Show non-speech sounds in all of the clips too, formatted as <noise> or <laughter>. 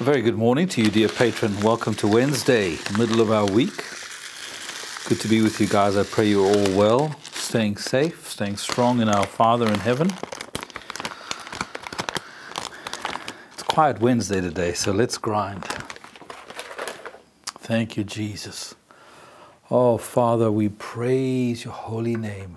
A very good morning to you, dear patron. Welcome to Wednesday, middle of our week. Good to be with you guys. I pray you're all well, staying safe, staying strong in our Father in heaven. It's quiet Wednesday today, so let's grind. Thank you, Jesus. Oh, Father, we praise your holy name.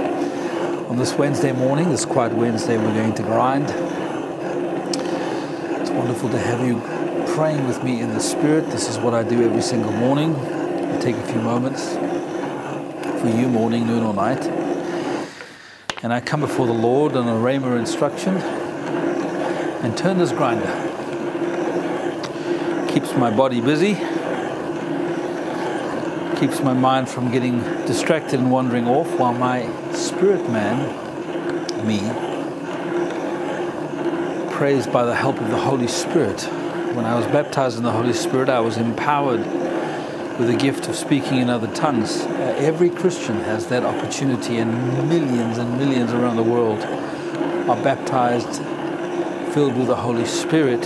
on this Wednesday morning, this quiet Wednesday, we're going to grind. It's wonderful to have you praying with me in the Spirit. This is what I do every single morning. I take a few moments for you, morning, noon, or night. And I come before the Lord on a Rhema instruction and turn this grinder. Keeps my body busy keeps my mind from getting distracted and wandering off, while my spirit man, me, prays by the help of the Holy Spirit. When I was baptized in the Holy Spirit, I was empowered with the gift of speaking in other tongues. Uh, every Christian has that opportunity, and millions and millions around the world are baptized, filled with the Holy Spirit,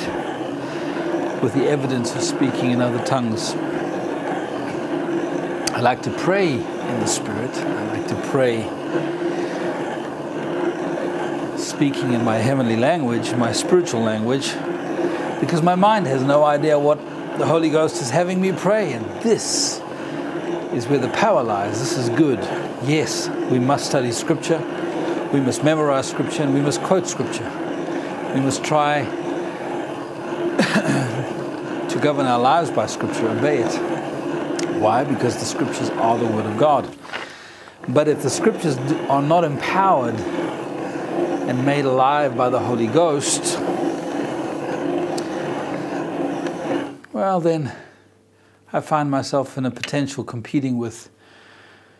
with the evidence of speaking in other tongues. I like to pray in the Spirit. I like to pray speaking in my heavenly language, my spiritual language, because my mind has no idea what the Holy Ghost is having me pray. And this is where the power lies. This is good. Yes, we must study Scripture, we must memorize Scripture, and we must quote Scripture. We must try <coughs> to govern our lives by Scripture, obey it. Why? Because the scriptures are the Word of God. But if the scriptures are not empowered and made alive by the Holy Ghost, well, then I find myself in a potential competing with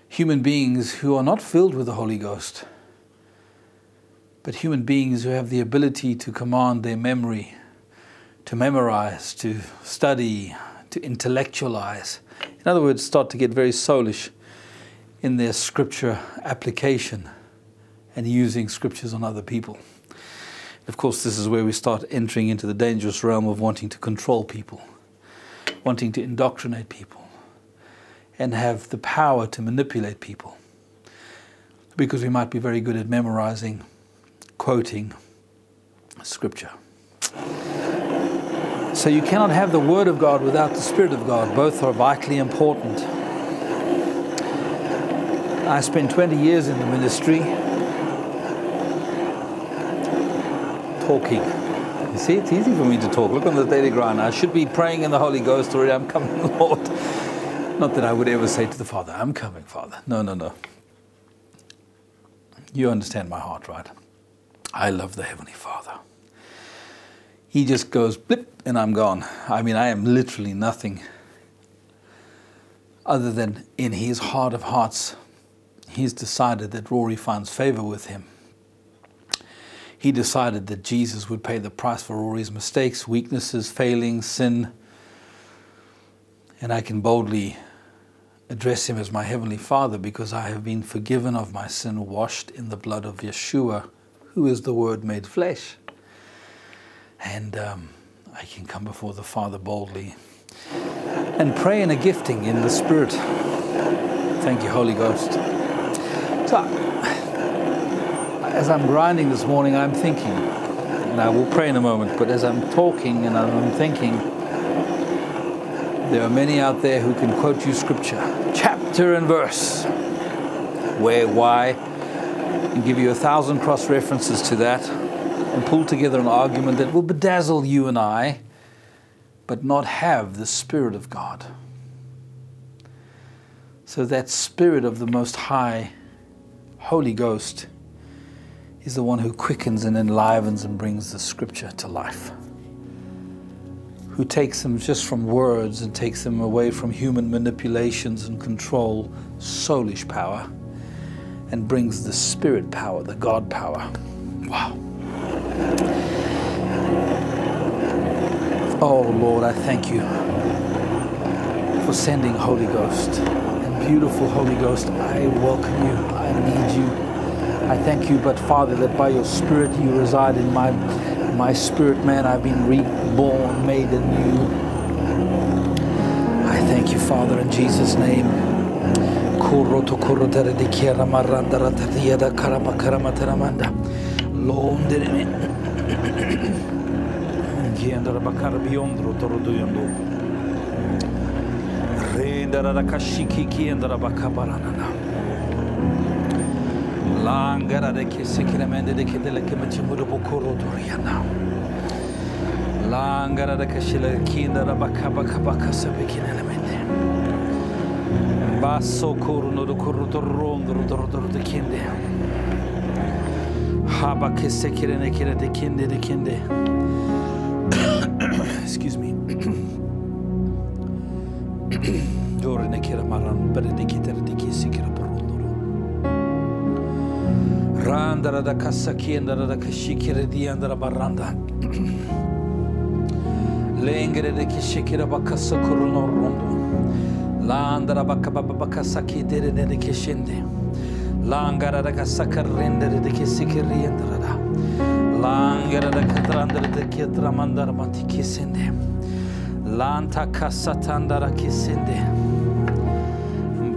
human beings who are not filled with the Holy Ghost, but human beings who have the ability to command their memory, to memorize, to study, to intellectualize. In other words, start to get very soulish in their scripture application and using scriptures on other people. Of course, this is where we start entering into the dangerous realm of wanting to control people, wanting to indoctrinate people, and have the power to manipulate people. Because we might be very good at memorizing, quoting scripture. So you cannot have the Word of God without the Spirit of God. Both are vitally important. I spent 20 years in the ministry talking. You see, it's easy for me to talk. Look on the daily grind. I should be praying in the Holy Ghost already. I'm coming, <laughs> Lord. Not that I would ever say to the Father, I'm coming, Father. No, no, no. You understand my heart, right? I love the Heavenly Father he just goes blip and I'm gone. I mean, I am literally nothing other than in his heart of hearts, he's decided that Rory finds favor with him. He decided that Jesus would pay the price for Rory's mistakes, weaknesses, failings, sin. And I can boldly address him as my Heavenly Father because I have been forgiven of my sin, washed in the blood of Yeshua, who is the Word made flesh and um, I can come before the Father boldly and pray in a gifting in the Spirit. Thank you, Holy Ghost. So, as I'm grinding this morning, I'm thinking, and I will pray in a moment, but as I'm talking and I'm thinking, there are many out there who can quote you scripture, chapter and verse, where, why, and give you a thousand cross references to that, and pull together an argument that will bedazzle you and I, but not have the Spirit of God. So that Spirit of the Most High, Holy Ghost, is the one who quickens and enlivens and brings the scripture to life who takes them just from words and takes them away from human manipulations and control, soulish power, and brings the spirit power, the God power. Wow. Oh Lord, I thank you for sending Holy Ghost. And beautiful Holy Ghost, I welcome you. I need you. I thank you, but Father, that by your Spirit you reside in my my spirit man. I've been reborn, made anew. I thank you, Father, in Jesus' name. <coughs> Langara de che si cremende de che delle che ci vuole poco rodoriana. Langara de che si le kinda da baka baka baka sabe che nelle mende. Basso corno do corro do rondo do rondo de kinde. Haba che se kirene kire de kinde de kinde. <coughs> Excuse me. <coughs> Dorine kire maran bere de kitere de kisi Randara da kasaki andara da kashikire di andara baranda. Lengere de kishikira bakasa kuruno rondo. Landara baka baba bakasaki dere de kishinde. Langara da kasaka rendere de kisikiri andara da. Langara da katrandara de kitra mandara mati kisinde. Lanta kasatandara kisinde.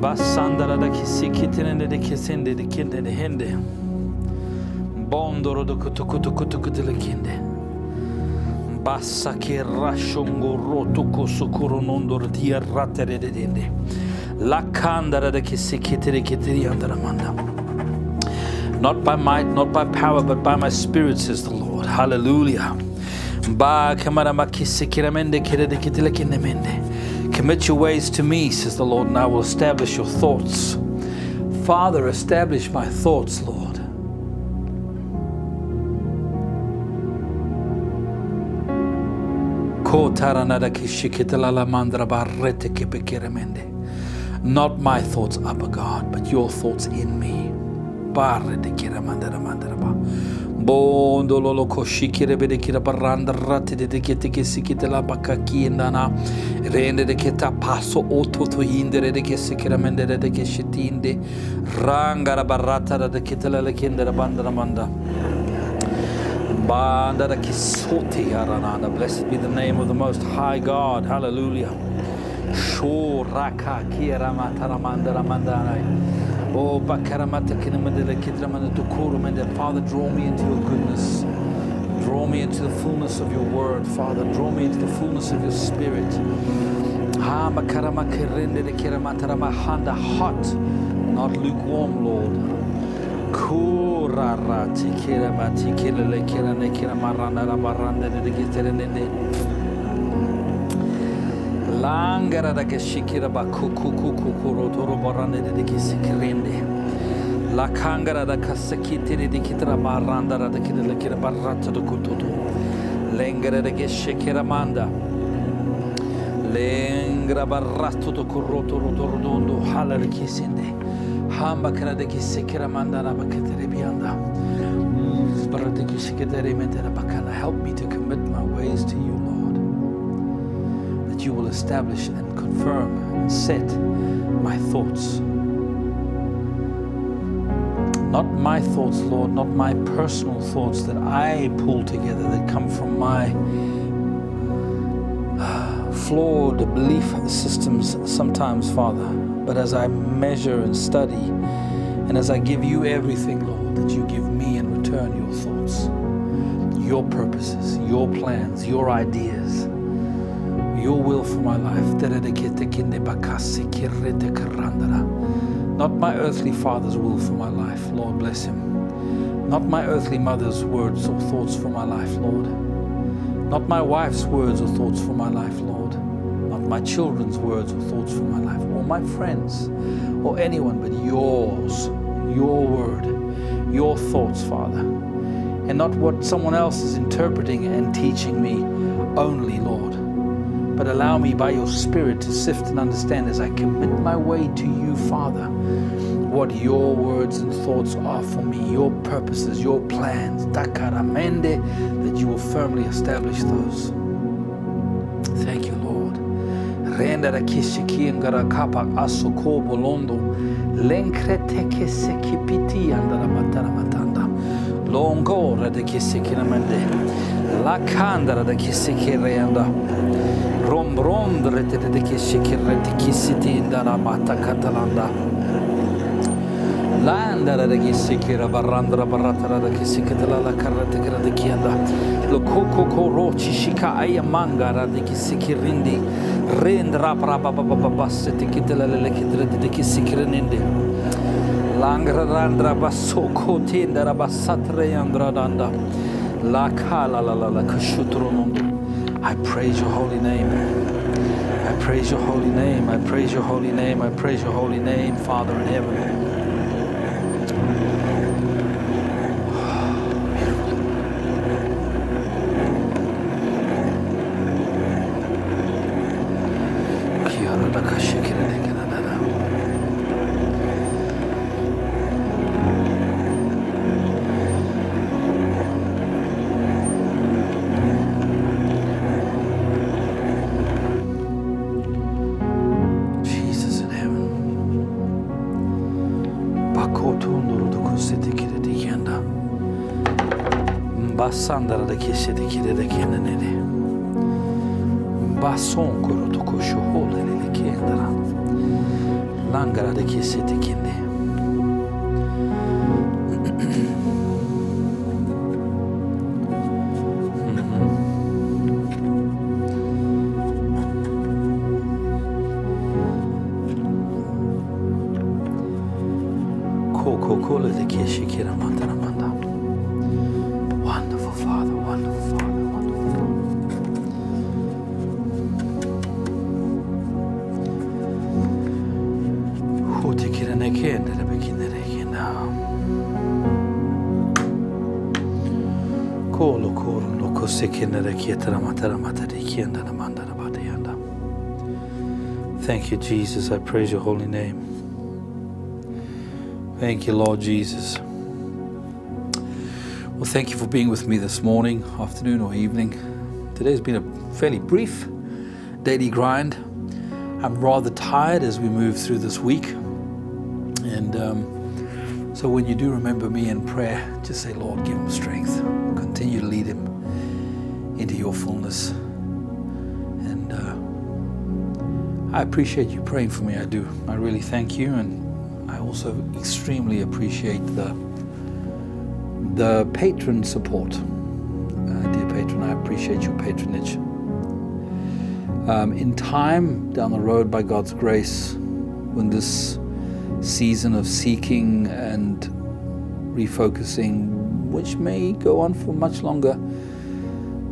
Basandara da kisikitine de kisinde de kinde de hende. Bondoro do. Bassa che kosukuru nondor de dende. La de. Not by might, not by power, but by my spirit, says the Lord. Hallelujah. Ba kisikiramende kirede kitilekinemende. Commit your ways to me, says the Lord, and I will establish your thoughts. Father, establish my thoughts, Lord. Not my thoughts, Abba God, but your thoughts in me. Bondo lolo koshikire bede kira baranda rate de de kete ke sikite la baka kiendana rende de keta paso oto to hindere de ke sikira mende de ke shitinde rangara barata de kitela le kendera bandara manda Blessed be the name of the Most High God. Hallelujah. Oh, Father, draw me into your goodness. Draw me into the fullness of your word, Father. Draw me into the fullness of your spirit. Hot, not lukewarm, Lord. kurara tikere ma tikere ne kere maranda la baranda de de langara da ke şikire ba kuku kuku kuro toro baranda de de ki sikirende la kangara da kasekitiri de kitira maranda da de kire le kere barata de kututu. Lengere de ke şekere manda. Lengra barrato to kurro toro toro dondo halar kesinde Hamba mandara bakatere bakana. Help me to commit my ways to you, Lord. That you will establish and confirm and set my thoughts. Not my thoughts, Lord, not my personal thoughts that I pull together that come from my uh, flawed belief systems sometimes, Father but as I measure and study, and as I give you everything, Lord, that you give me in return your thoughts. your purposes, your plans, your ideas, your will for my life. Not my earthly father's will for my life, Lord bless him. Not my earthly mother's words or thoughts for my life, Lord. Not my wife's words or thoughts for my life, Lord. My children's words or thoughts for my life, or my friends, or anyone but yours, your word, your thoughts, Father. And not what someone else is interpreting and teaching me only, Lord. But allow me by your Spirit to sift and understand as I commit my way to you, Father what your words and thoughts are for me, your purposes, your plans, takaramende, that you will firmly establish those. Thank you, rendere kesiki ngara kapak asoko bolondo lenkrete keseki piti andara matara matanda. Longora de keseki namende la kandara de keseki reyanda. Rombrom de rete de keseki rete kesiti indara mata katalanda. I praise your holy name. I praise your holy name. I praise your holy name. I praise your holy name, Father in heaven. Sandara da kese de kire de kene nere. Bason kuru to kosho hole le kendara. Langara de Thank you, Jesus. I praise your holy name. Thank you, Lord Jesus. Well, thank you for being with me this morning, afternoon, or evening. Today's been a fairly brief daily grind. I'm rather tired as we move through this week. And um, so when you do remember me in prayer, just say, Lord, give him strength. Continue to lead him into your fullness. And uh, I appreciate you praying for me. I do. I really thank you. And I also extremely appreciate the the patron support. Uh, dear patron, I appreciate your patronage. Um, in time, down the road, by God's grace, when this season of seeking and refocusing, which may go on for much longer,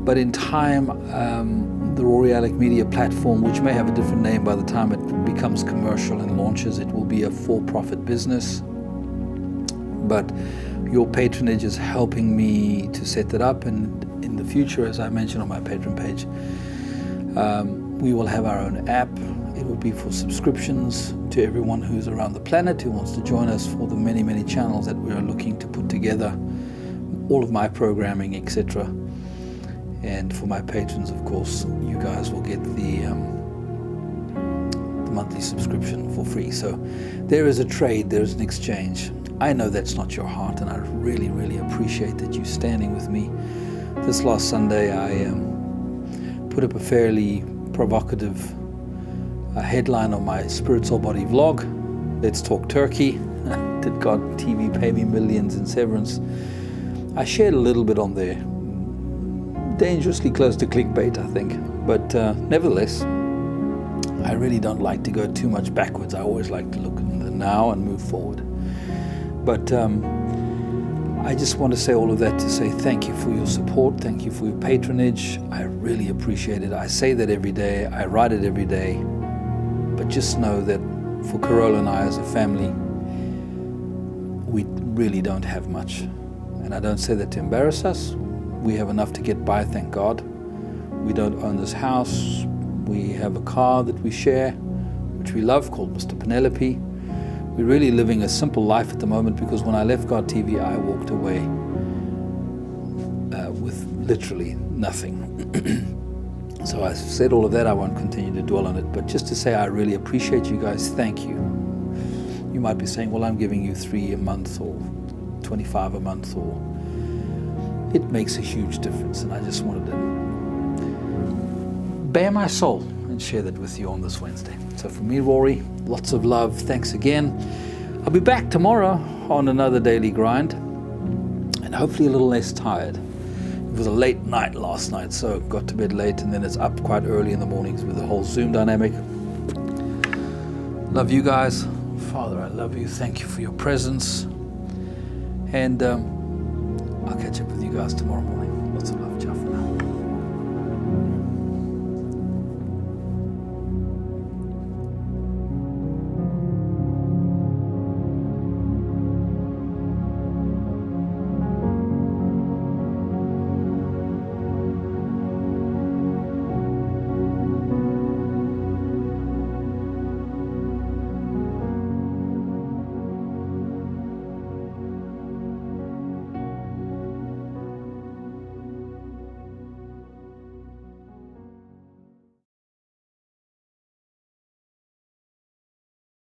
but in time, um, the Royalic Media platform, which may have a different name by the time it becomes commercial and launches, it will be a for profit business. But your patronage is helping me to set that up, and in the future, as I mentioned on my Patreon page, um, we will have our own app. It will be for subscriptions to everyone who's around the planet who wants to join us for the many, many channels that we are looking to put together, all of my programming, etc. And for my patrons, of course, you guys will get the um, the monthly subscription for free. So there is a trade, there is an exchange. I know that's not your heart, and I really, really appreciate that you're standing with me. This last Sunday, I um, put up a fairly provocative uh, headline on my Spirit Soul Body vlog. Let's talk Turkey. <laughs> Did God TV pay me millions in severance? I shared a little bit on there dangerously close to clickbait, I think. But uh, nevertheless, I really don't like to go too much backwards. I always like to look in the now and move forward. But um, I just want to say all of that to say thank you for your support, thank you for your patronage. I really appreciate it. I say that every day, I write it every day. But just know that for Carola and I as a family, we really don't have much. And I don't say that to embarrass us. We have enough to get by, thank God. We don't own this house. We have a car that we share, which we love, called Mr. Penelope. We're really living a simple life at the moment because when I left God TV, I walked away uh, with literally nothing. <clears throat> so I said all of that. I won't continue to dwell on it, but just to say I really appreciate you guys. Thank you. You might be saying, well, I'm giving you three a month or 25 a month, or it makes a huge difference. And I just wanted to bare my soul and share that with you on this Wednesday. So from me, Rory, lots of love. Thanks again. I'll be back tomorrow on another daily grind and hopefully a little less tired. It was a late night last night, so got to bed late and then it's up quite early in the mornings with the whole Zoom dynamic. Love you guys. Father, I love you. Thank you for your presence. And um, I'll catch up with you guys tomorrow morning.